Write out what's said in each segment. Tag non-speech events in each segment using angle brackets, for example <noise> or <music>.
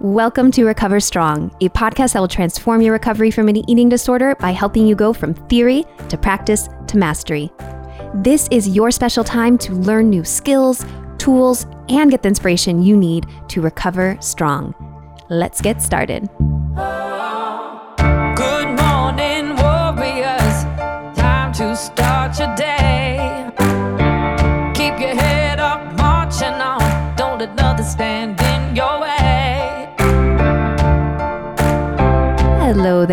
Welcome to Recover Strong, a podcast that will transform your recovery from an eating disorder by helping you go from theory to practice to mastery. This is your special time to learn new skills, tools, and get the inspiration you need to recover strong. Let's get started. Good morning, warriors. Time to start your day.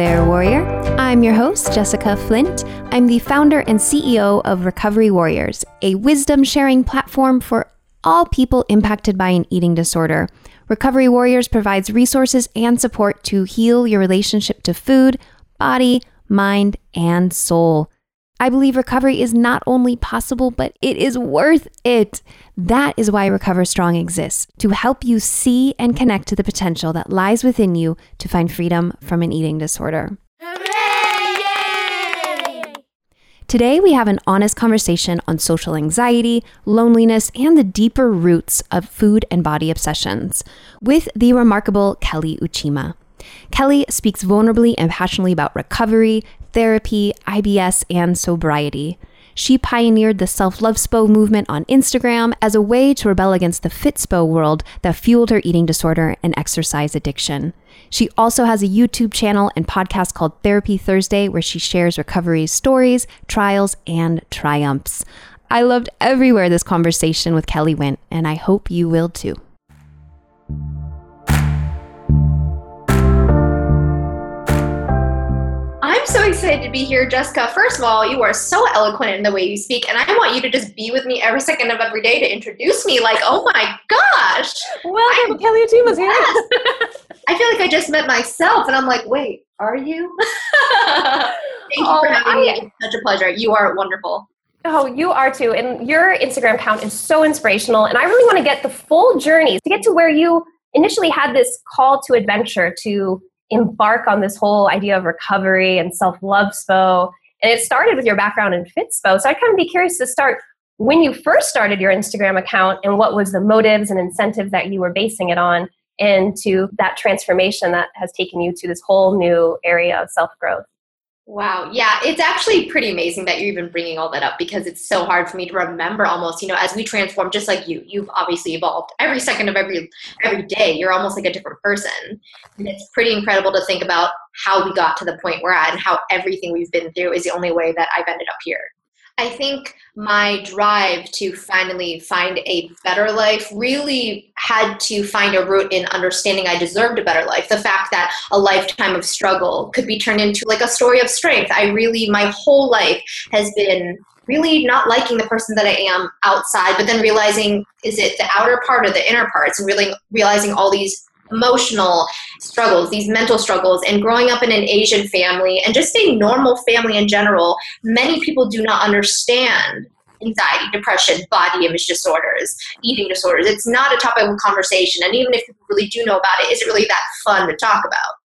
Warrior. I'm your host, Jessica Flint. I'm the founder and CEO of Recovery Warriors, a wisdom sharing platform for all people impacted by an eating disorder. Recovery Warriors provides resources and support to heal your relationship to food, body, mind, and soul. I believe recovery is not only possible, but it is worth it. That is why Recover Strong exists to help you see and connect to the potential that lies within you to find freedom from an eating disorder. Today, we have an honest conversation on social anxiety, loneliness, and the deeper roots of food and body obsessions with the remarkable Kelly Uchima. Kelly speaks vulnerably and passionately about recovery, therapy, IBS, and sobriety. She pioneered the self love SPO movement on Instagram as a way to rebel against the FitSpo world that fueled her eating disorder and exercise addiction. She also has a YouTube channel and podcast called Therapy Thursday, where she shares recovery stories, trials, and triumphs. I loved everywhere this conversation with Kelly went, and I hope you will too. So excited to be here, Jessica. First of all, you are so eloquent in the way you speak, and I want you to just be with me every second of every day to introduce me. Like, oh my gosh, Welcome, I'm- Kelly Uchima's here. <laughs> I feel like I just met myself, and I'm like, wait, are you? <laughs> Thank you Oh, for having I- me. It's such a pleasure. You are wonderful. Oh, you are too. And your Instagram account is so inspirational. And I really want to get the full journey to get to where you initially had this call to adventure to embark on this whole idea of recovery and self love SPO. And it started with your background in FitSpo. So I'd kind of be curious to start when you first started your Instagram account and what was the motives and incentives that you were basing it on and to that transformation that has taken you to this whole new area of self growth. Wow. Yeah, it's actually pretty amazing that you're even bringing all that up because it's so hard for me to remember almost, you know, as we transform just like you. You've obviously evolved every second of every every day. You're almost like a different person. And it's pretty incredible to think about how we got to the point we're at and how everything we've been through is the only way that I've ended up here. I think my drive to finally find a better life really had to find a root in understanding I deserved a better life. The fact that a lifetime of struggle could be turned into like a story of strength. I really, my whole life has been really not liking the person that I am outside, but then realizing is it the outer part or the inner parts, and really realizing all these emotional struggles, these mental struggles, and growing up in an Asian family and just a normal family in general, many people do not understand anxiety, depression, body image disorders, eating disorders. It's not a topic of conversation. And even if people really do know about it, is it really that fun to talk about?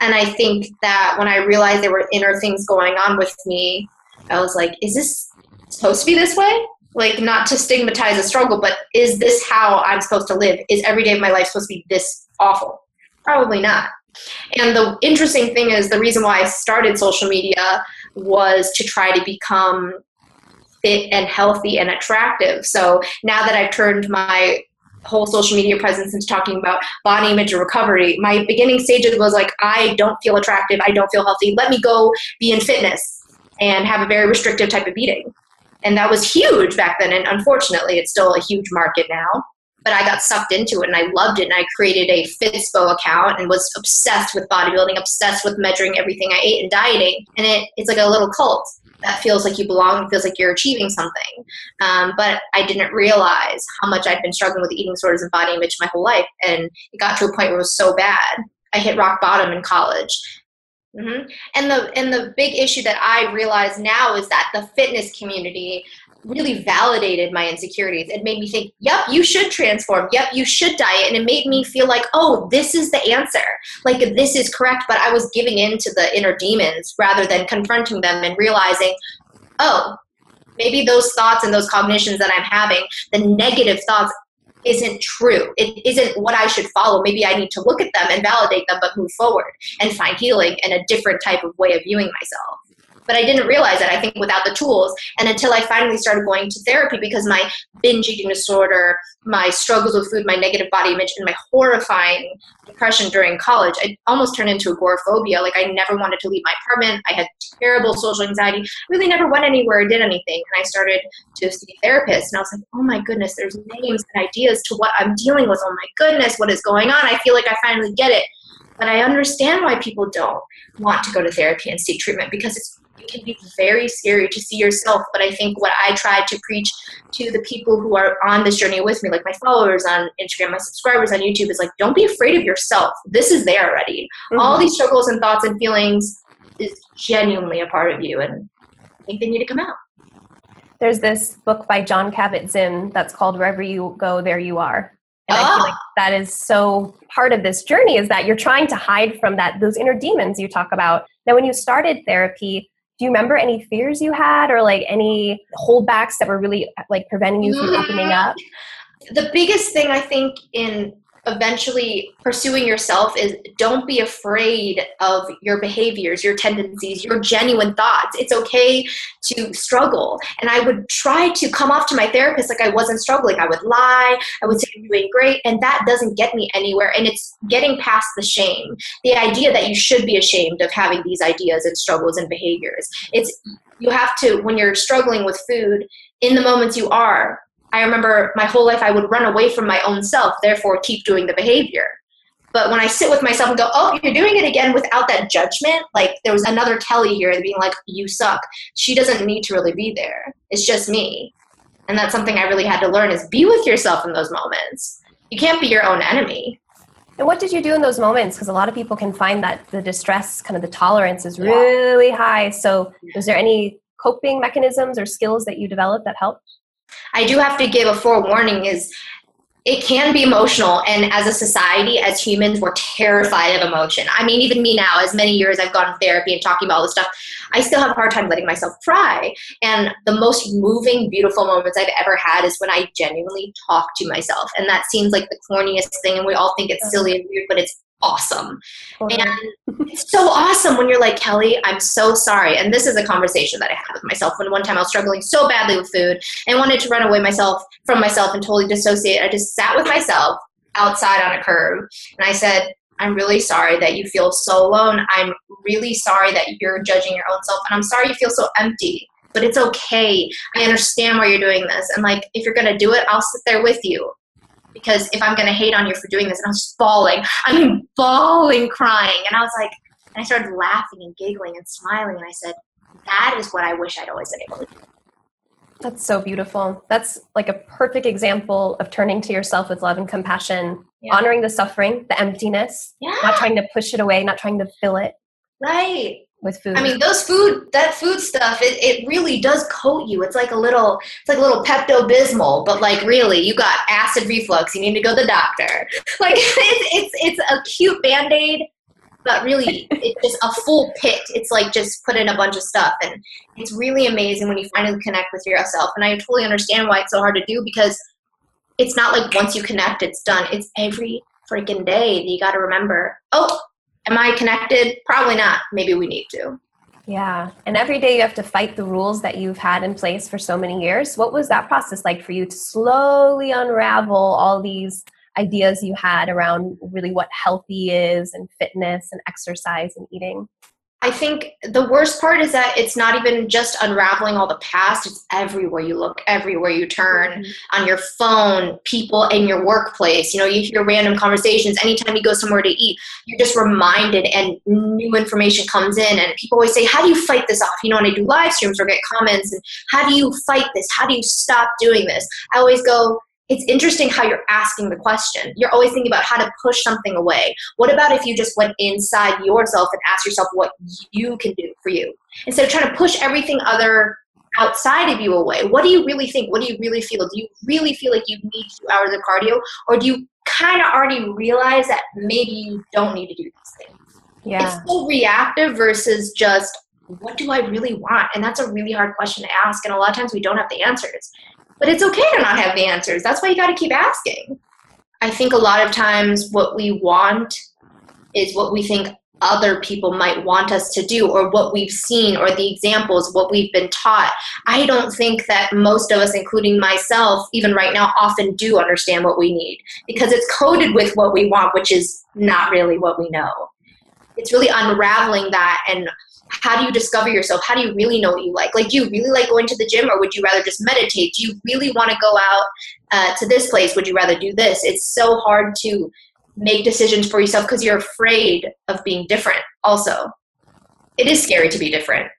And I think that when I realized there were inner things going on with me, I was like, is this supposed to be this way? Like, not to stigmatize a struggle, but is this how I'm supposed to live? Is every day of my life supposed to be this awful? Probably not. And the interesting thing is, the reason why I started social media was to try to become fit and healthy and attractive. So now that I've turned my whole social media presence into talking about body image and recovery, my beginning stages was like, I don't feel attractive, I don't feel healthy. Let me go be in fitness and have a very restrictive type of eating. And that was huge back then. And unfortunately, it's still a huge market now. But I got sucked into it and I loved it. And I created a FitSpo account and was obsessed with bodybuilding, obsessed with measuring everything I ate and dieting. And it, it's like a little cult that feels like you belong, feels like you're achieving something. Um, but I didn't realize how much I'd been struggling with eating disorders and body image my whole life. And it got to a point where it was so bad. I hit rock bottom in college. hmm And the and the big issue that I realize now is that the fitness community really validated my insecurities. It made me think, yep, you should transform. Yep, you should diet. And it made me feel like, oh, this is the answer. Like, this is correct. But I was giving in to the inner demons rather than confronting them and realizing, oh, maybe those thoughts and those cognitions that I'm having, the negative thoughts, isn't true. It isn't what I should follow. Maybe I need to look at them and validate them, but move forward and find healing in a different type of way of viewing myself. But I didn't realize that, I think, without the tools. And until I finally started going to therapy because my binge eating disorder, my struggles with food, my negative body image, and my horrifying depression during college, I almost turned into agoraphobia. Like I never wanted to leave my apartment. I had terrible social anxiety. I really never went anywhere or did anything. And I started to see a therapist. And I was like, oh my goodness, there's names and ideas to what I'm dealing with. Oh my goodness, what is going on? I feel like I finally get it. But I understand why people don't want to go to therapy and seek treatment because it's it can be very scary to see yourself. But I think what I try to preach to the people who are on this journey with me, like my followers on Instagram, my subscribers on YouTube, is like, don't be afraid of yourself. This is there already. Mm-hmm. All these struggles and thoughts and feelings is genuinely a part of you, and I think they need to come out. There's this book by Jon Kabat-Zinn that's called Wherever You Go, There You Are. And oh. I feel like ah. that is so part of this journey is that you're trying to hide from that those inner demons you talk about. Now when you started therapy, do you remember any fears you had or like any holdbacks that were really like preventing you from opening mm. up? The biggest thing I think in eventually pursuing yourself is don't be afraid of your behaviors, your tendencies, your genuine thoughts. It's okay to struggle. And I would try to come off to my therapist like I wasn't struggling. I would lie, I would say I'm doing great, and that doesn't get me anywhere. And it's getting past the shame. The idea that you should be ashamed of having these ideas and struggles and behaviors. It's you have to when you're struggling with food in the moments you are I remember my whole life I would run away from my own self, therefore keep doing the behavior. But when I sit with myself and go, oh, you're doing it again without that judgment, like there was another Kelly here being like, you suck. She doesn't need to really be there. It's just me. And that's something I really had to learn is be with yourself in those moments. You can't be your own enemy. And what did you do in those moments? Because a lot of people can find that the distress, kind of the tolerance is really yeah. high. So, was there any coping mechanisms or skills that you developed that helped? I do have to give a forewarning is it can be emotional and as a society as humans we're terrified of emotion. I mean even me now as many years i've gone to therapy and talking about all this stuff i still have a hard time letting myself cry. And the most moving beautiful moments i've ever had is when i genuinely talk to myself. And that seems like the corniest thing and we all think it's silly and weird but it's awesome. And it's so awesome when you're like, Kelly, I'm so sorry. And this is a conversation that I had with myself when one time I was struggling so badly with food and wanted to run away myself from myself and totally dissociate. I just sat with myself outside on a curb and I said, I'm really sorry that you feel so alone. I'm really sorry that you're judging your own self. And I'm sorry you feel so empty. But it's okay. I understand why you're doing this. And like, if you're gonna do it, I'll sit there with you because if I'm going to hate on you for doing this, and I was bawling, I mean, bawling, crying. And I was like, and I started laughing and giggling and smiling. And I said, that is what I wish I'd always been able to do. That's so beautiful. That's like a perfect example of turning to yourself with love and compassion, yeah. honoring the suffering, the emptiness, yeah. not trying to push it away, not trying to fill it. Right with food. I mean, those food, that food stuff, it, it really does coat you. It's like a little, it's like a little Pepto Bismol, but like really, you got acid reflux. You need to go to the doctor. <laughs> Like <laughs> it's it's it's a cute band aid, but really, it's just a full pit. It's like just put in a bunch of stuff, and it's really amazing when you finally connect with yourself. And I totally understand why it's so hard to do because it's not like once you connect, it's done. It's every freaking day that you got to remember. Oh, Am I connected? Probably not. Maybe we need to. Yeah. And every day you have to fight the rules that you've had in place for so many years. What was that process like for you to slowly unravel all these ideas you had around really what healthy is and fitness and exercise and eating? I think the worst part is that it's not even just unraveling all the past, it's everywhere you look, everywhere you turn, mm-hmm. on your phone, people in your workplace. You know, you hear random conversations. Anytime you go somewhere to eat, you're just reminded and new information comes in. And people always say, How do you fight this off? You know, when I do live streams or get comments, and how do you fight this? How do you stop doing this? I always go, it's interesting how you're asking the question. You're always thinking about how to push something away. What about if you just went inside yourself and asked yourself what you can do for you? Instead of trying to push everything other outside of you away. What do you really think? What do you really feel? Do you really feel like you need two hours of cardio? Or do you kind of already realize that maybe you don't need to do these things? Yeah. It's so reactive versus just what do I really want? And that's a really hard question to ask. And a lot of times we don't have the answers. But it's okay to not have the answers. That's why you got to keep asking. I think a lot of times what we want is what we think other people might want us to do or what we've seen or the examples what we've been taught i don't think that most of us including myself even right now often do understand what we need because it's coded with what we want which is not really what we know it's really unraveling that and how do you discover yourself? How do you really know what you like? Like do you really like going to the gym or would you rather just meditate? Do you really want to go out uh, to this place? Would you rather do this? It's so hard to make decisions for yourself because you're afraid of being different also. It is scary to be different.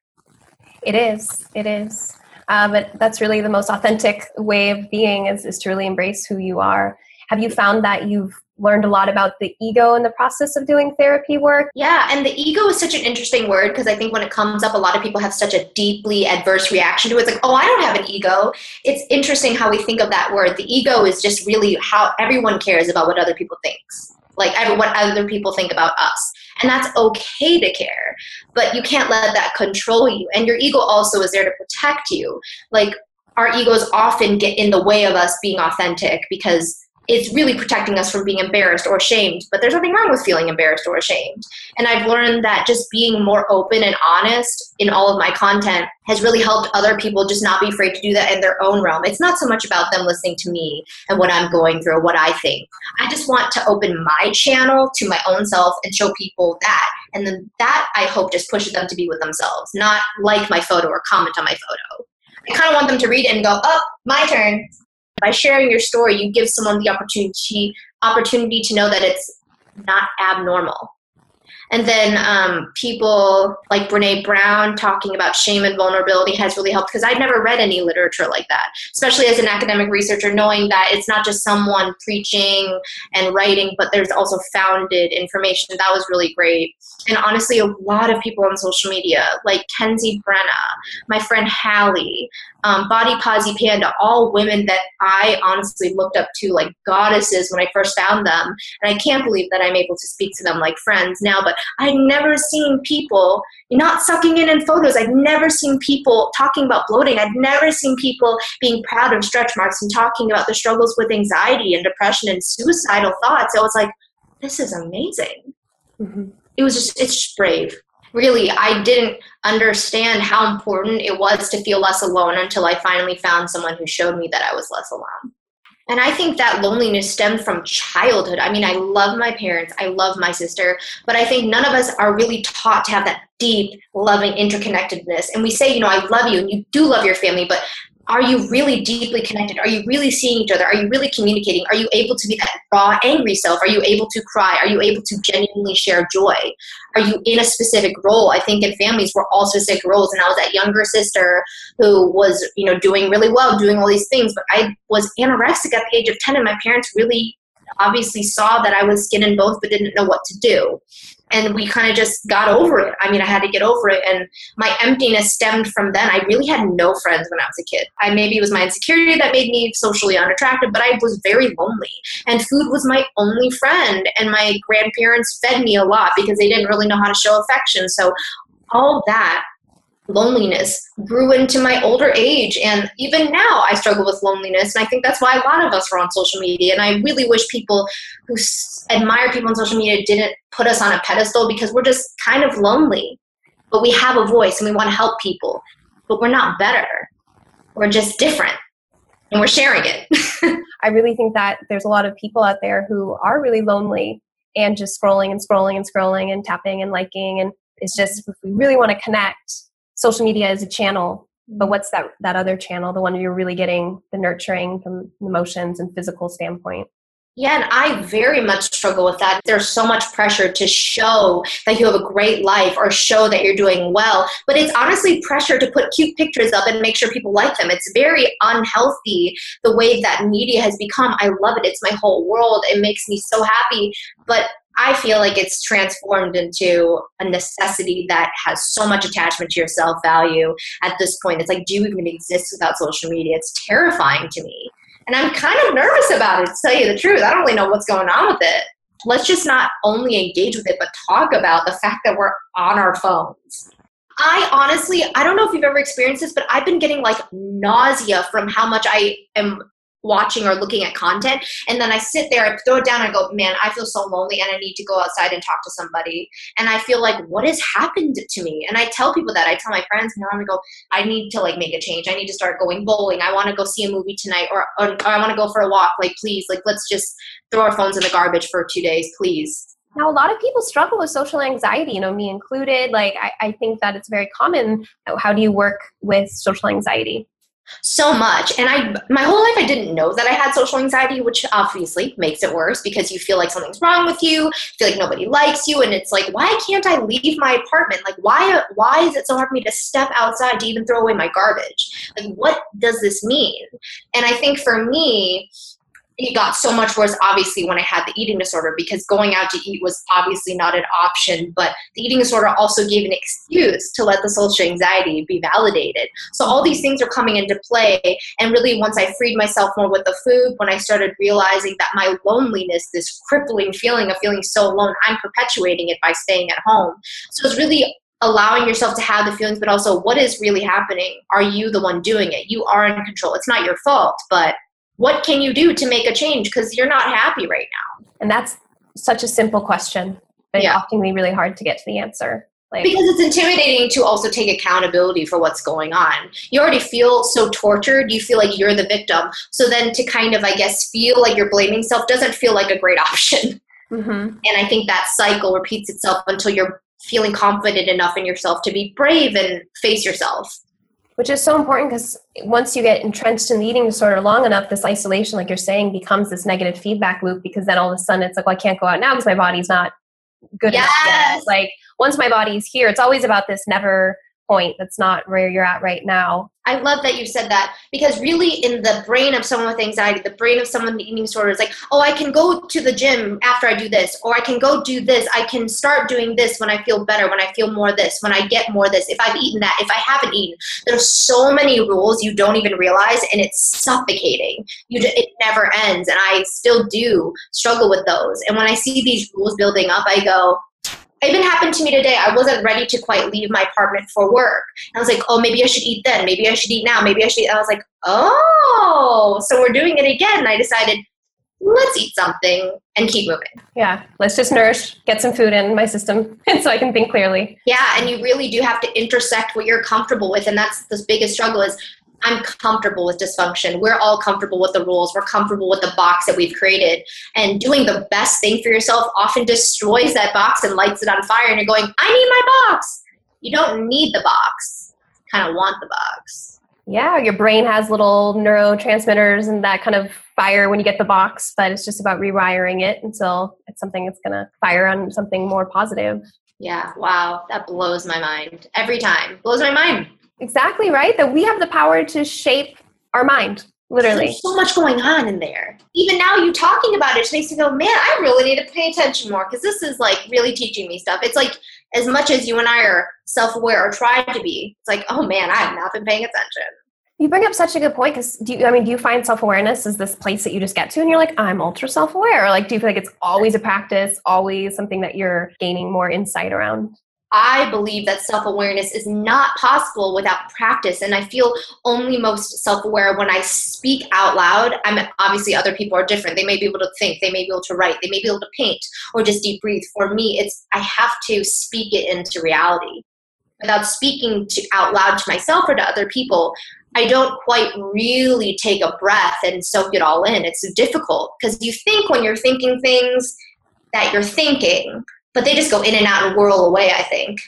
It is it is. Uh, but that's really the most authentic way of being is, is to really embrace who you are. Have you found that you've learned a lot about the ego in the process of doing therapy work. Yeah, and the ego is such an interesting word because I think when it comes up, a lot of people have such a deeply adverse reaction to it. It's like, oh, I don't have an ego. It's interesting how we think of that word. The ego is just really how everyone cares about what other people thinks. Like what other people think about us. And that's okay to care, but you can't let that control you. And your ego also is there to protect you. Like our egos often get in the way of us being authentic because it's really protecting us from being embarrassed or ashamed. But there's nothing wrong with feeling embarrassed or ashamed. And I've learned that just being more open and honest in all of my content has really helped other people just not be afraid to do that in their own realm. It's not so much about them listening to me and what I'm going through or what I think. I just want to open my channel to my own self and show people that. And then that I hope just pushes them to be with themselves, not like my photo or comment on my photo. I kind of want them to read it and go, oh, my turn by sharing your story you give someone the opportunity opportunity to know that it's not abnormal and then um, people like Brene Brown talking about shame and vulnerability has really helped because I'd never read any literature like that, especially as an academic researcher, knowing that it's not just someone preaching and writing, but there's also founded information. That was really great. And honestly, a lot of people on social media, like Kenzie Brenna, my friend Hallie, um, Body Posi Panda, all women that I honestly looked up to like goddesses when I first found them. And I can't believe that I'm able to speak to them like friends now. But I've never seen people not sucking in in photos. I've never seen people talking about bloating. I've never seen people being proud of stretch marks and talking about the struggles with anxiety and depression and suicidal thoughts. I was like, this is amazing. Mm-hmm. It was just, it's just brave. Really i didn't understand how important it was to feel less alone until i finally found someone who showed me that i was less alone. And i think that loneliness stemmed from childhood. I mean i love my parents i love my sister but i think none of us are really taught to have that deep loving interconnectedness. And we say you know i love you and you do love your family but are you really deeply connected? Are you really seeing each other? Are you really communicating? Are you able to be that raw, angry self? Are you able to cry? Are you able to genuinely share joy? Are you in a specific role? I think in families we're all specific roles, and I was that younger sister who was, you know, doing really well, doing all these things, but I was anorexic at the age of ten, and my parents really obviously saw that I was skin and bones, but didn't know what to do and we kind of just got over it. I mean, I had to get over it, and my emptiness stemmed from then. I really had no friends when I was a kid. I maybe it was my insecurity that made me socially unattractive, but I was very lonely, and food was my only friend. And my grandparents fed me a lot because they didn't really know how to show affection. So all that loneliness grew into my older age. And even now i struggle with loneliness. And i think that's why a lot of us are on social media. And i really wish people who admire people on social media didn't put us on a pedestal because we're just kind of lonely. But we have a voice and we want to help people. But we're not better. We're just different. And we're sharing it. <laughs> I really think that there's a lot of people out there who are really lonely and just scrolling and scrolling and scrolling and tapping and liking. And it's just if we really want to connect social media is a channel but mm-hmm. what's that that other channel the one you're really getting the nurturing from emotions and physical standpoint yeah, and I very much struggle with that. There's so much pressure to show that you have a great life or show that you're doing well. But it's honestly pressure to put cute pictures up and make sure people like them. It's very unhealthy the way that media has become. I love it. It's my whole world. It makes me so happy. But I feel like it's transformed into a necessity that has so much attachment to your self value at this point. It's like, do you even exist without social media? It's terrifying to me. And I'm kind of nervous about it, to tell you the truth. I don't really know what's going on with it. Let's just not only engage with it, but talk about the fact that we're on our phones. I honestly, I don't know if you've ever experienced this, but I've been getting like nausea from how much I am watching or looking at content. And then I sit there, I throw it down, and I go, man, I feel so lonely and I need to go outside and talk to somebody. And I feel like, what has happened to me? And I tell people that. I tell my friends, and I go, I need to like make a change. I need to start going bowling. I want to go see a movie tonight or, or, or I want to go for a walk. Like, please, like, let's just throw our phones in the garbage for two days, please. Now, a lot of people struggle with social anxiety, you know, me included. Like, I, I think that it's very common. How do you work with social anxiety? So much. And i my whole life i didn't know that i had social anxiety which obviously makes it worse because you feel like something's wrong with you feel like nobody likes you and it's like why can't i leave my apartment? Like why why is it so hard for me to step outside to even throw away my garbage? Like what does this mean? And i think for me it got so much worse obviously when i had the eating disorder because going out to eat was obviously not an option but the eating disorder also gave an excuse to let the social anxiety be validated. So all these things are coming into play and really once i freed myself more with the food when i started realizing that my loneliness this crippling feeling of feeling so alone i'm perpetuating it by staying at home. So it's really allowing yourself to have the feelings but also what is really happening? Are you the one doing it? You are in control. It's not your fault but what can you do to make a change? Because you're not happy right now. And that's such a simple question. But yeah. often be really hard to get to the answer like, because it's intimidating to also take accountability for what's going on. You already feel so tortured. You feel like you're the victim. So then to kind of i guess feel like you're blaming self doesn't feel like a great <laughs> option. Mm-hmm. and i think that cycle repeats itself until you're feeling confident enough in yourself to be brave and face yourself which is so important because once you get entrenched in the eating disorder long enough this isolation like you're saying becomes this negative feedback loop because then all of a sudden it's like well i can't go out now because my body's not good yes. enough yet. like once my body's here it's always about this never point that's not where you're at right now I love that you said that because really, in the brain of someone with anxiety, the brain of someone with eating disorder is like, oh, I can go to the gym after I do this, or I can go do this. I can start doing this when I feel better, when I feel more this, when I get more this, if I've eaten that, if I haven't eaten. There's so many rules you don't even realize, and it's suffocating. You, it never ends, and I still do struggle with those. And when I see these rules building up, I go, even happened to me today. I wasn't ready to quite leave my apartment for work. And I was like, oh, maybe I should eat then. Maybe I should eat now. Maybe I should. Eat. I was like, oh, so we're doing it again. And I decided, let's eat something and keep moving. Yeah, let's just nourish, get some food in my system, and <laughs> so I can think clearly. Yeah, and you really do have to intersect what you're comfortable with, and that's the biggest struggle is I'm comfortable with dysfunction. We're all comfortable with the rules. We're comfortable with the box that we've created. And doing the best thing for yourself often destroys that box and lights it on fire. And you're going, I need my box. You don't need the box. Kind of want the box. Yeah, your brain has little neurotransmitters and that kind of fire when you get the box, but it's just about rewiring it until it's something that's going to fire on something more positive. Yeah, wow, that blows my mind every time. Blows my mind. Exactly right. That we have the power to shape our mind. Literally. There's so much going on in there. Even now, you talking about it makes me go, man, I really need to pay attention more because this is like really teaching me stuff. It's like as much as you and I are self aware or try to be, it's like, oh man, I have not been paying attention. You bring up such a good point because do you, I mean, do you find self awareness is this place that you just get to and you're like, I'm ultra self aware? Or like, do you feel like it's always a practice, always something that you're gaining more insight around? I believe that self awareness is not possible without practice. And I feel only most self aware when I speak out loud. I'm obviously other people are different. They may be able to think, they may be able to write, they may be able to paint or just deep breathe. For me, it's I have to speak it into reality. Without speaking to, out loud to myself or to other people, I don't quite really take a breath and soak it all in. It's difficult because you think when you're thinking things that you're thinking, but they just go in and out and whirl away i think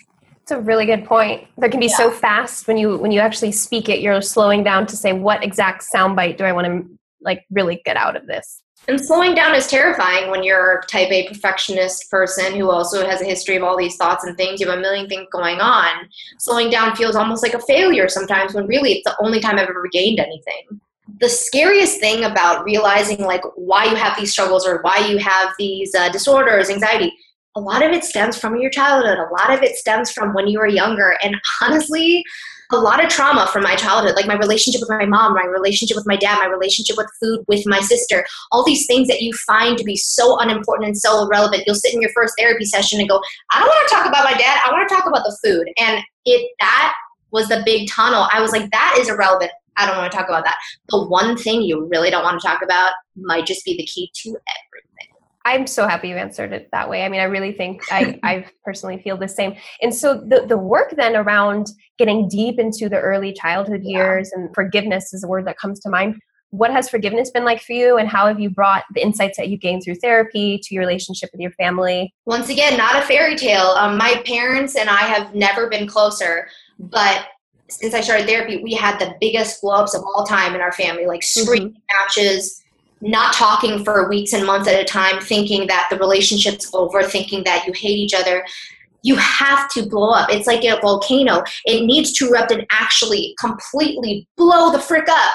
it's a really good point there can be yeah. so fast when you when you actually speak it you're slowing down to say what exact soundbite do i want to like really get out of this and slowing down is terrifying when you're a type A perfectionist person who also has a history of all these thoughts and things. You have a million things going on. Slowing down feels almost like a failure sometimes when really it's the only time I've ever gained anything. The scariest thing about realizing like why you have these struggles or why you have these uh, disorders, anxiety, a lot of it stems from your childhood. A lot of it stems from when you were younger. And honestly, a lot of trauma from my childhood, like my relationship with my mom, my relationship with my dad, my relationship with food, with my sister, all these things that you find to be so unimportant and so irrelevant. You'll sit in your first therapy session and go, I don't want to talk about my dad. I want to talk about the food. And it that was the big tunnel. I was like, that is irrelevant. I don't want to talk about that. The one thing you really don't want to talk about might just be the key to everything. I'm so happy you answered it that way. I mean, I really think I, <laughs> I personally feel the same. And so the, the work then around getting deep into the early childhood years and forgiveness is a word that comes to mind. What has forgiveness been like for you, and how have you brought the insights that you gained through therapy to your relationship with your family? Once again, not a fairy tale. Um, my parents and I have never been closer, but since I started therapy, we had the biggest blow ups of all time in our family, like screaming mm-hmm. matches, not talking for weeks and months at a time, thinking that the relationship's over, thinking that you hate each other. You have to blow up. It's like a volcano. It needs to erupt and actually completely blow the frick up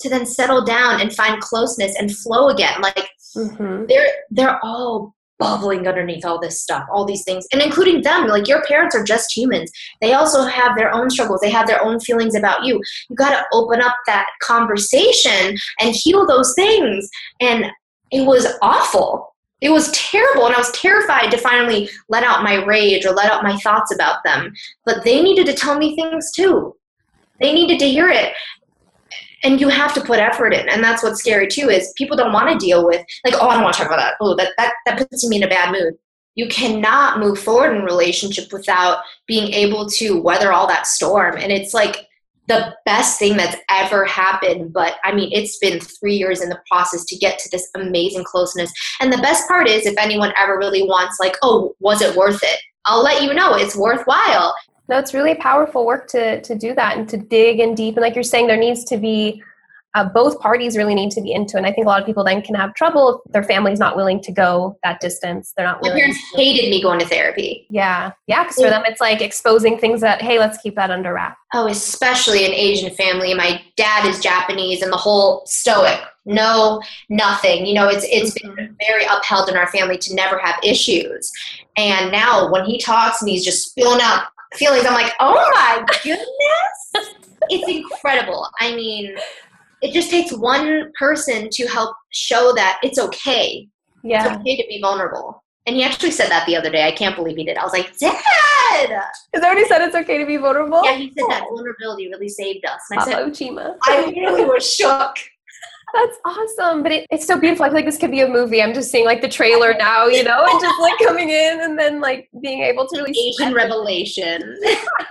to then settle down and find closeness and flow again. Like mm-hmm. they're they're all bubbling underneath all this stuff, all these things, and including them. Like your parents are just humans. They also have their own struggles. They have their own feelings about you. You got to open up that conversation and heal those things. And it was awful. It was terrible. And I was terrified to finally let out my rage or let out my thoughts about them. But they needed to tell me things too. They needed to hear it and you have to put effort in and that's what's scary too is people don't want to deal with like oh i don't want to talk about that. Oh that, that that puts me in a bad mood. You cannot move forward in relationship without being able to weather all that storm and it's like the best thing that's ever happened but i mean it's been three years in the process to get to this amazing closeness. And the best part is if anyone ever really wants like oh was it worth it? I'll let you know it's worthwhile no, it's really powerful work to to do that and to dig in deep. And like you're saying, there needs to be uh, both parties really need to be into it. And I think a lot of people then can have trouble if their family's not willing to go that distance. They're not. Willing My parents hated me going to therapy. Yeah, yeah, because for them it's like exposing things that hey, let's keep that under wrap. Oh, especially an Asian family. My dad is Japanese, and the whole stoic. No, nothing. You know, it's it's mm-hmm. been very upheld in our family to never have issues. And now when he talks and he's just spilling out feelings. I'm like, oh my goodness. it's incredible. I mean, it just takes one person to help show that it's okay. Yeah. It's okay to be vulnerable. And he actually said that the other day. I can't believe he did. I was like, Dad! Is that what he said? It's okay to be vulnerable? Yeah, he said that vulnerability really saved us. And I said, Chima. I really was shook. That's awesome. But it, it's so beautiful. I feel like this could be a movie. I'm just seeing like the trailer <laughs> now, you know, and just like coming in and then like being able to really Asian revelation.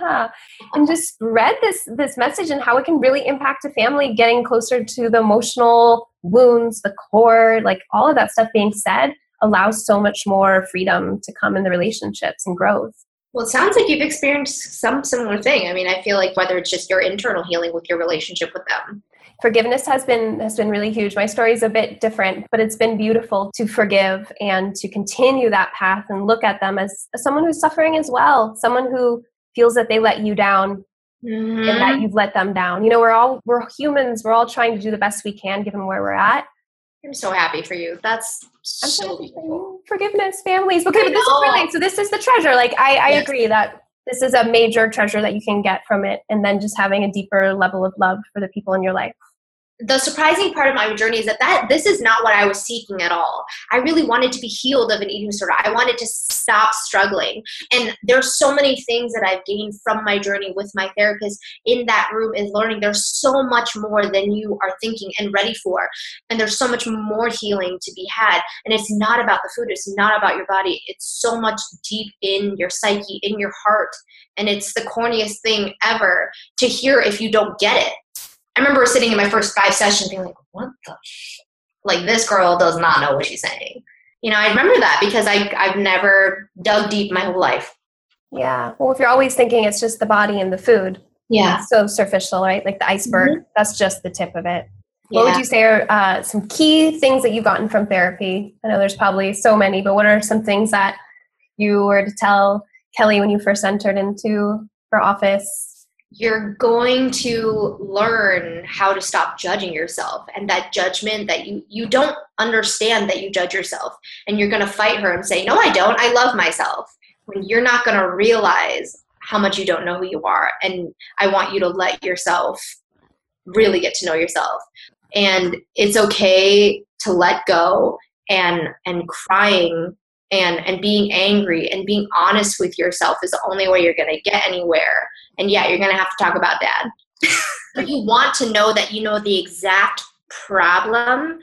<laughs> and just spread this this message and how it can really impact a family getting closer to the emotional wounds, the core, like all of that stuff being said allows so much more freedom to come in the relationships and growth. Well, it sounds like you've experienced some similar thing. I mean, I feel like whether it's just your internal healing with your relationship with them, forgiveness has been has been really huge. My story is a bit different but it's been beautiful to forgive and to continue that path and look at them as, as someone who's suffering as well someone who feels that they let you down mm-hmm. and that mm-hmm. you've let them down. You know we're all we're humans. We're all trying to do the best we can given where we're at. I'm so happy for you. That's so beautiful. forgiveness families. Okay but this is really so this is the treasure. Like i i yes. agree that this is a major treasure that you can get from it and then just having a deeper level of love for the people in your life the surprising part of my journey is that, that this is not what I was seeking at all. I really wanted to be healed of an eating disorder. I wanted to stop struggling. And there's so many things that I've gained from my journey with my therapist in that room is learning there's so much more than you are thinking and ready for. And there's so much more healing to be had. And it's not about the food, it's not about your body. It's so much deep in your psyche, in your heart. And it's the corniest thing ever to hear if you don't get it I remember sitting in my first five sessions being like, what the sh-? like this girl does not know what she's saying. You know, I remember that because I I've never dug deep my whole life. Yeah. Well, if you're always thinking it's just the body and the food, yeah, so superficial, right? Like the iceberg, mm-hmm. that's just the tip of it. What would you say are uh, some key things that you've gotten from therapy? I know there's probably so many, but what are some things that you were to tell Kelly when you first entered into her office you're going to learn how to stop judging yourself and that judgment that you you don't understand that you judge yourself. And you're going to fight her and say no i don't. I love myself. When you're not going to realize how much you don't know who you are. And i want you to let yourself really get to know yourself. And it's okay to let go and and crying and and being angry and being honest with yourself is the only way you're going to get anywhere. And yeah you're going to have to talk about that. <laughs> But you want to know that you know the exact problem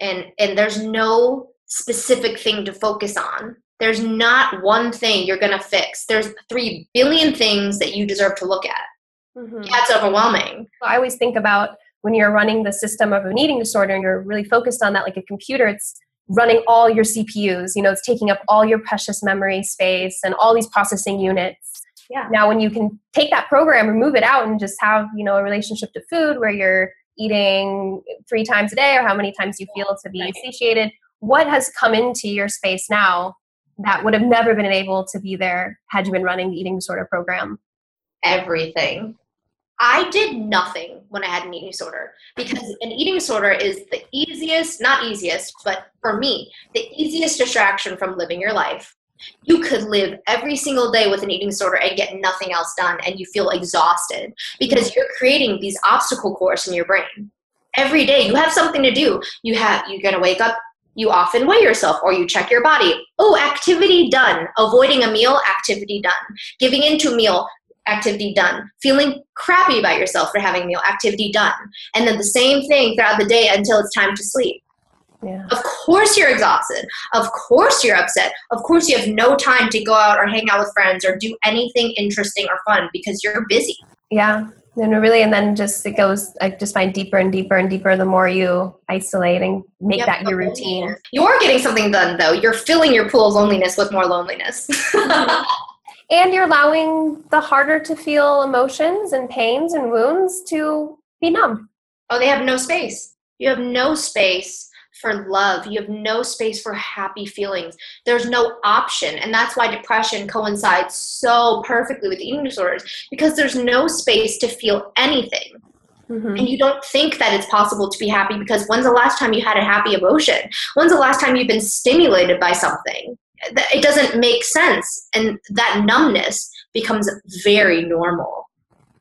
and and there's no specific thing to focus on. There's not one thing you're going to fix. There's 3 billion things that you deserve to look at. Mhm. yeah it's overwhelming. I always think about when you're running the system of an eating disorder and you're really focused on that like a computer, it's running all your CPUs. You know, it's taking up all your precious memory space and all these processing units. Yeah. Now, when you can take that program, remove it out, and just have you know a relationship to food where you're eating three times a day or how many times you feel to be Right. satiated, what has come into your space now that would have never been able to be there had you been running the eating disorder program? everything. I did nothing when I had an eating disorder because an eating disorder is the easiest, not easiest, but for me, the easiest distraction from living your life. You could live every single day with an eating disorder and get nothing else done, and you feel exhausted because you're creating these obstacle course in your brain. Every day you have something to do. You have you're gonna wake up, you often weigh yourself or you check your body. Oh, activity done. Avoiding a meal, activity done. Giving into a meal, activity done. Feeling crappy about yourself for having meal, activity done. And then the same thing throughout the day until it's time to sleep. Yeah. Of course you're exhausted. Of course you're upset. Of course you have no time to go out or hang out with friends or do anything interesting or fun because you're busy. Yeah. And really, and then just it goes, I just find deeper and deeper and deeper the more you isolate and make Yep. that your routine. You're getting something done though. You're filling your pool of loneliness with more loneliness. <laughs> <laughs> And you're allowing the harder to feel emotions and pains and wounds to be numb. oh, they have no space. You have no space for love. You have no space for happy feelings. There's no option. And that's why depression coincides so perfectly with eating disorders because there's no space to feel anything. Mhm. and you don't think that it's possible to be happy because when's the last time you had a happy emotion? When's the last time you've been stimulated by something? It doesn't make sense. And that numbness becomes very normal.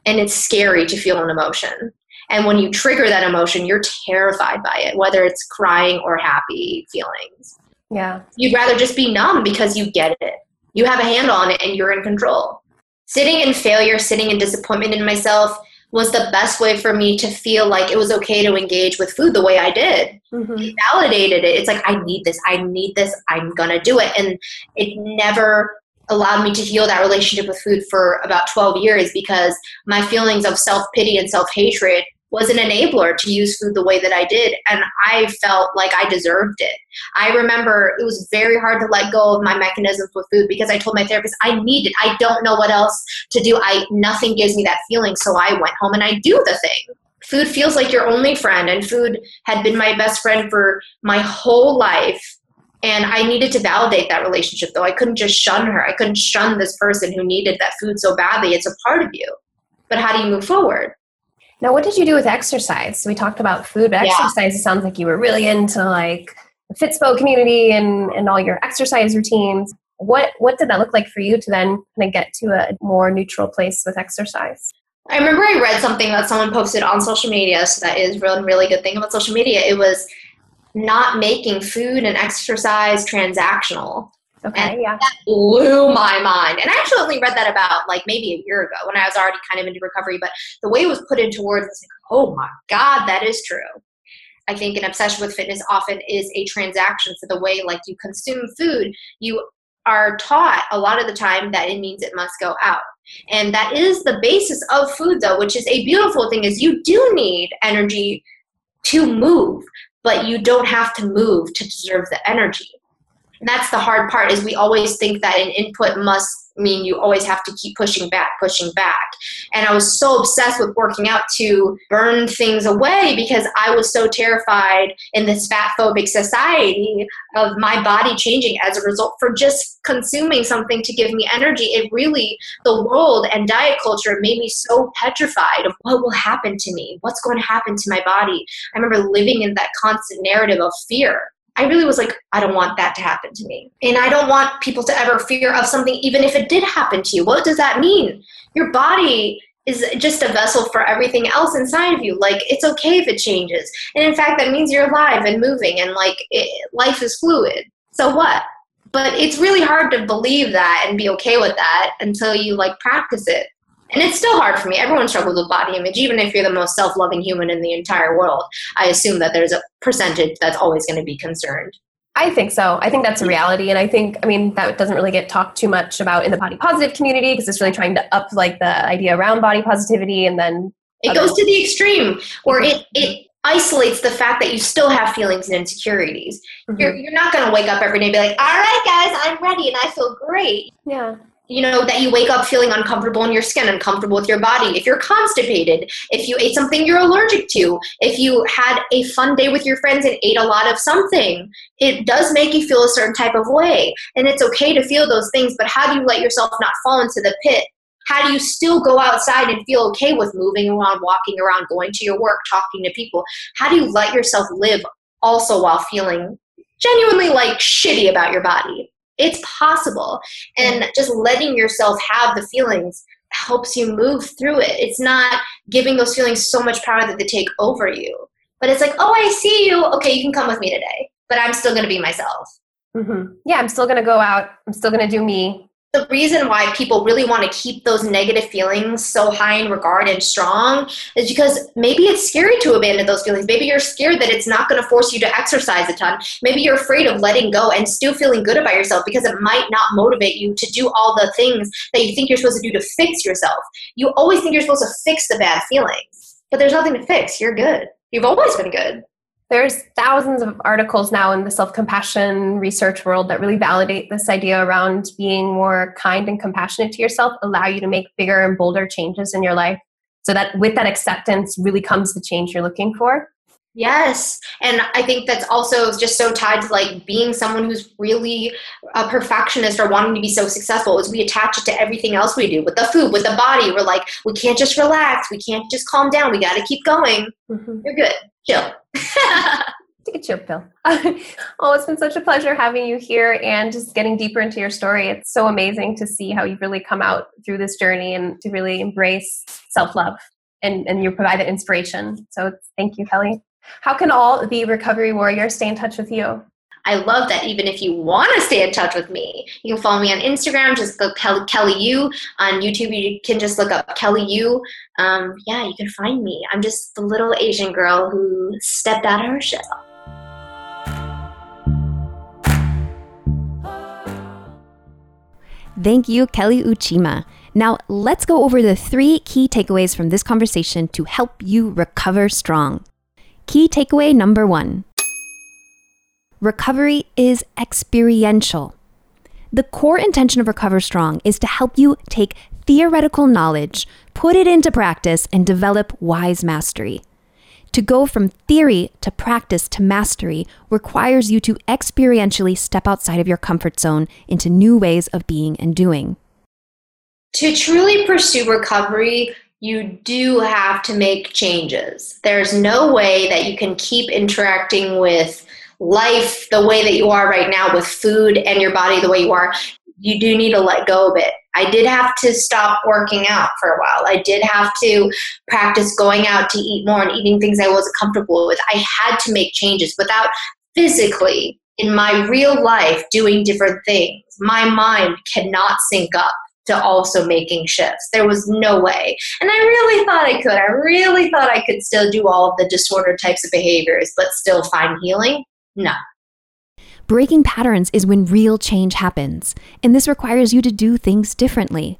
And it's scary to feel an emotion. And when you trigger that emotion, you're terrified by it, whether it's crying or happy feelings. Yeah. You'd rather just be numb because you get it. You have a handle on it and you're in control. Sitting in failure, sitting in disappointment in myself was the best way for me to feel like it was okay to engage with food the way I did. Mhm. It validated it. It's like, I need this, I need this, I'm gonna do it. And it never allowed me to heal that relationship with food for about 12 years because my feelings of self pity and self hatred was an enabler to use food the way that I did. And I felt like I deserved it. I remember it was very hard to let go of my mechanisms with food because I told my therapist I need it. I don't know what else to do. I nothing gives me that feeling, so I went home and I do the thing. Food feels like your only friend, and food had been my best friend for my whole life. And I needed to validate that relationship, though. I couldn't just shun her. I couldn't shun this person who needed that food so badly. It's a part of you. But how do you move forward? Now, what did you do with exercise? So we talked about food, but Yeah. exercise, it sounds like you were really into like the Fitspo community and, and all your exercise routines. What what did that look like for you to then kind of get to a more neutral place with exercise? I remember I read something that someone posted on social media, so that is one really good thing about social media. It was not making food and exercise transactional. Okay, yeah. Blew my mind. And I actually only read that about like maybe a year ago when I was already kind of into recovery, but the way it was put into words was like, oh my God, that is true. I think an obsession with fitness often is a transaction. So the way like you consume food, you are taught a lot of the time that it means it must go out. And that is the basis of food though, which is a beautiful thing is you do need energy to move, but you don't have to move to deserve the energy. And that's the hard part is we always think that an input must mean you always have to keep pushing back, pushing back. And I was so obsessed with working out to burn things away because I was so terrified in this fat phobic society of my body changing as a result for just consuming something to give me energy. It really, the world and diet culture made me so petrified of what will happen to me, what's going to happen to my body. I remember living in that constant narrative of fear I really was like, I don't want that to happen to me. And I don't want people to ever fear of something, even if it did happen to you. What does that mean? Your body is just a vessel for everything else inside of you. Like, it's okay if it changes. And in fact, that means you're alive and moving and like it, life is fluid. So what? But it's really hard to believe that and be okay with that until you like practice it. And it's still hard for me. Everyone struggles with body image, even if you're the most self loving human in the entire world. I assume that there's a percentage that's always going to be concerned. I think so. I think that's a reality. And I think, I mean, that doesn't really get talked too much about in the body positive community because it's really trying to up like the idea around body positivity and then it goes to the extreme or it, it isolates the fact that you still have feelings and insecurities. Mm-hmm. You're, you're not going to wake up every day and be like, all right, guys, I'm ready and I feel great. Yeah you know that you wake up feeling uncomfortable in your skin uncomfortable with your body. If you're constipated if you ate something you're allergic to if you had a fun day with your friends and ate a lot of something it does make you feel a certain type of way. And it's okay to feel those things but how do you let yourself not fall into the pit? How do you still go outside and feel okay with moving around walking around going to your work talking to people? How do you let yourself live also while feeling genuinely like shitty about your body it's possible. And just letting yourself have the feelings helps you move through it. It's not giving those feelings so much power that they take over you. But it's like, oh, I see you. Okay, you can come with me today, but I'm still going to be myself. Mm-hmm. Yeah, I'm still going to go out. I'm still going to do me the reason why people really want to keep those negative feelings so high in regard and strong is because maybe it's scary to abandon those feelings. Maybe you're scared that it's not going to force you to exercise a ton. Maybe you're afraid of letting go and still feeling good about yourself because it might not motivate you to do all the things that you think you're supposed to do to fix yourself. You always think you're supposed to fix the bad feelings, but there's nothing to fix. You're good. You've always been good there's thousands of articles now in the self-compassion research world that really validate this idea around being more kind and compassionate to yourself allow you to make bigger and bolder changes in your life so that with that acceptance really comes the change you're looking for Yes. And I think that's also just so tied to like being someone who's really a perfectionist or wanting to be so successful is we attach it to everything else we do with the food, with the body. We're like, we can't just relax. We can't just calm down. We got to keep going. Mm-hmm. You're good. Chill. <laughs> Take a chill pill. <laughs> oh, it's been such a pleasure having you here and just getting deeper into your story. It's so amazing to see how you've really come out through this journey and to really embrace self love and, and you provide that inspiration. So thank you, Kelly. How can all the recovery warriors stay in touch with you? I love that even if you want to stay in touch with me, you can follow me on Instagram, just go Kelly, Kelly U. On YouTube, you can just look up Kelly U. Um, yeah, you can find me. I'm just the little Asian girl who stepped out of her shell. Thank you, Kelly Uchima. Now, let's go over the three key takeaways from this conversation to help you recover strong. Key takeaway number one recovery is experiential. The core intention of Recover Strong is to help you take theoretical knowledge, put it into practice, and develop wise mastery. To go from theory to practice to mastery requires you to experientially step outside of your comfort zone into new ways of being and doing. To truly pursue recovery, you do have to make changes. There's no way that you can keep interacting with life the way that you are right now with food and your body the way you are. You do need to let go of it. I did have to stop working out for a while. I did have to practice going out to eat more and eating things I wasn't comfortable with. I had to make changes without physically in my real life doing different things. My mind cannot sync up to also making shifts. There was no way. And I really thought I could. I really thought I could still do all of the disorder types of behaviors, but still find healing. No. Breaking patterns is when real change happens, and this requires you to do things differently.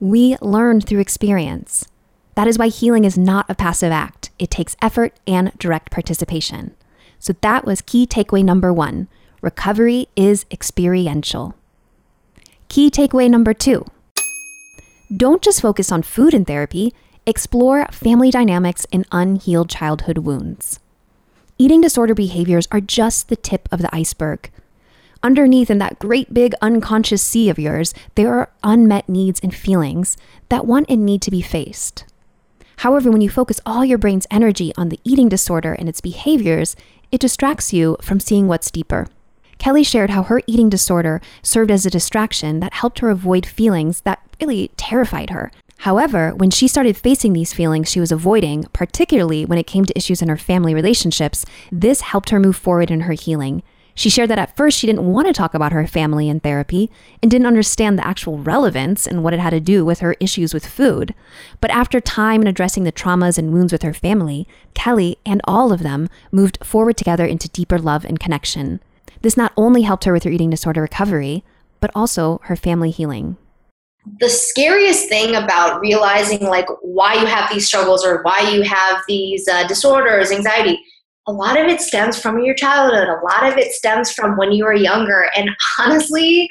We learn through experience. That is why healing is not a passive act, it takes effort and direct participation. So that was key takeaway number one recovery is experiential. Key takeaway number two don't just focus on food in therapy, explore family dynamics and unhealed childhood wounds. Eating disorder behaviors are just the tip of the iceberg. Underneath, in that great big unconscious sea of yours, there are unmet needs and feelings that want and need to be faced. However, when you focus all your brain's energy on the eating disorder and its behaviors, it distracts you from seeing what's deeper. Kelly shared how her eating disorder served as a distraction that helped her avoid feelings that really terrified her. However, when she started facing these feelings she was avoiding, particularly when it came to issues in her family relationships, this helped her move forward in her healing. She shared that at first she didn't want to talk about her family in therapy and didn't understand the actual relevance and what it had to do with her issues with food. But after time and addressing the traumas and wounds with her family, Kelly and all of them moved forward together into deeper love and connection. This not only helped her with her eating disorder recovery, but also her family healing. The scariest thing about realizing like why you have these struggles or why you have these uh, disorders, anxiety, a lot of it stems from your childhood. A lot of it stems from when you were younger. And <laughs> honestly,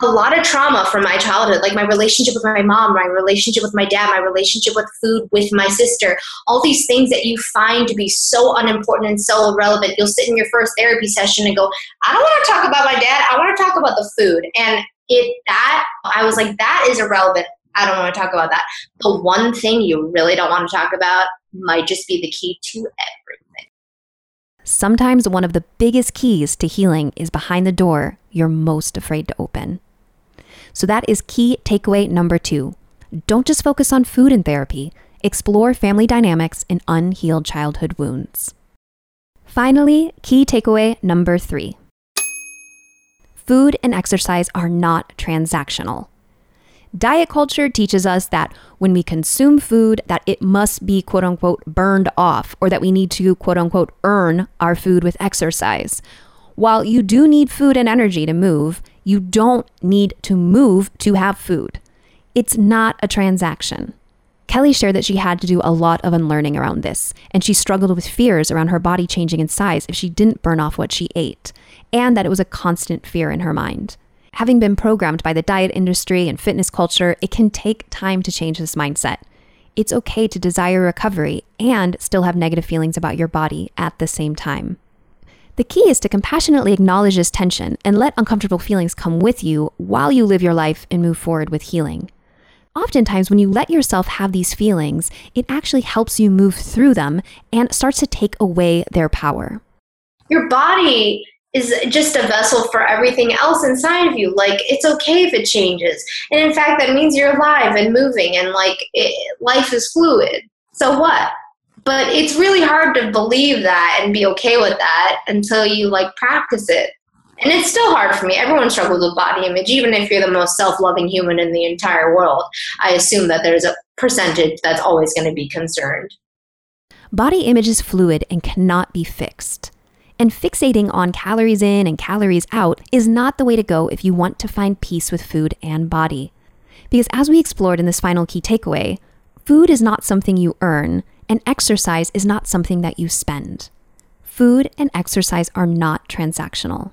a lot of trauma from my childhood, like my relationship with my mom, my relationship with my dad, my relationship with food with my sister, all these things that you find to be so unimportant and so irrelevant. You'll sit in your first therapy session and go, I don't want to talk about my dad. I want to talk about the food. And it that I was like, that is irrelevant. I don't want to talk about that. The one thing you really don't want to talk about might just be the key to everything. Sometimes one of the biggest keys to healing is behind the door you're most afraid to open. So that is key takeaway number two. Don't just focus on food in therapy, explore family dynamics and unhealed childhood wounds. Finally, key takeaway number three food and exercise are not transactional. Diet culture teaches us that when we consume food that it must be quote unquote burned off or that we need to quote unquote earn our food with exercise. While you do need food and energy to move, you don't need to move to have food. It's not a transaction. Kelly shared that she had to do a lot of unlearning around this, and she struggled with fears around her body changing in size if she didn't burn off what she ate, and that it was a constant fear in her mind. Having been programmed by the diet industry and fitness culture, it can take time to change this mindset. It's okay to desire recovery and still have negative feelings about your body at the same time. The key is to compassionately acknowledge this tension and let uncomfortable feelings come with you while you live your life and move forward with healing. Oftentimes, when you let yourself have these feelings, it actually helps you move through them and starts to take away their power. Your body is just a vessel for everything else inside of you. Like, it's okay if it changes. And in fact, that means you're alive and moving, and like, it, life is fluid. So what? but it's really hard to believe that and be okay with that until you like practice it and it's still hard for me. Everyone struggles with body image even if you're the most self-loving human in the entire world. I assume that there's a percentage that's always going to be concerned. Body image is fluid and cannot be fixed. And fixating on calories in and calories out is not the way to go if you want to find peace with food and body. Because as we explored in this final key takeaway food is not something you earn and exercise is not something that you spend. Food and exercise are not transactional.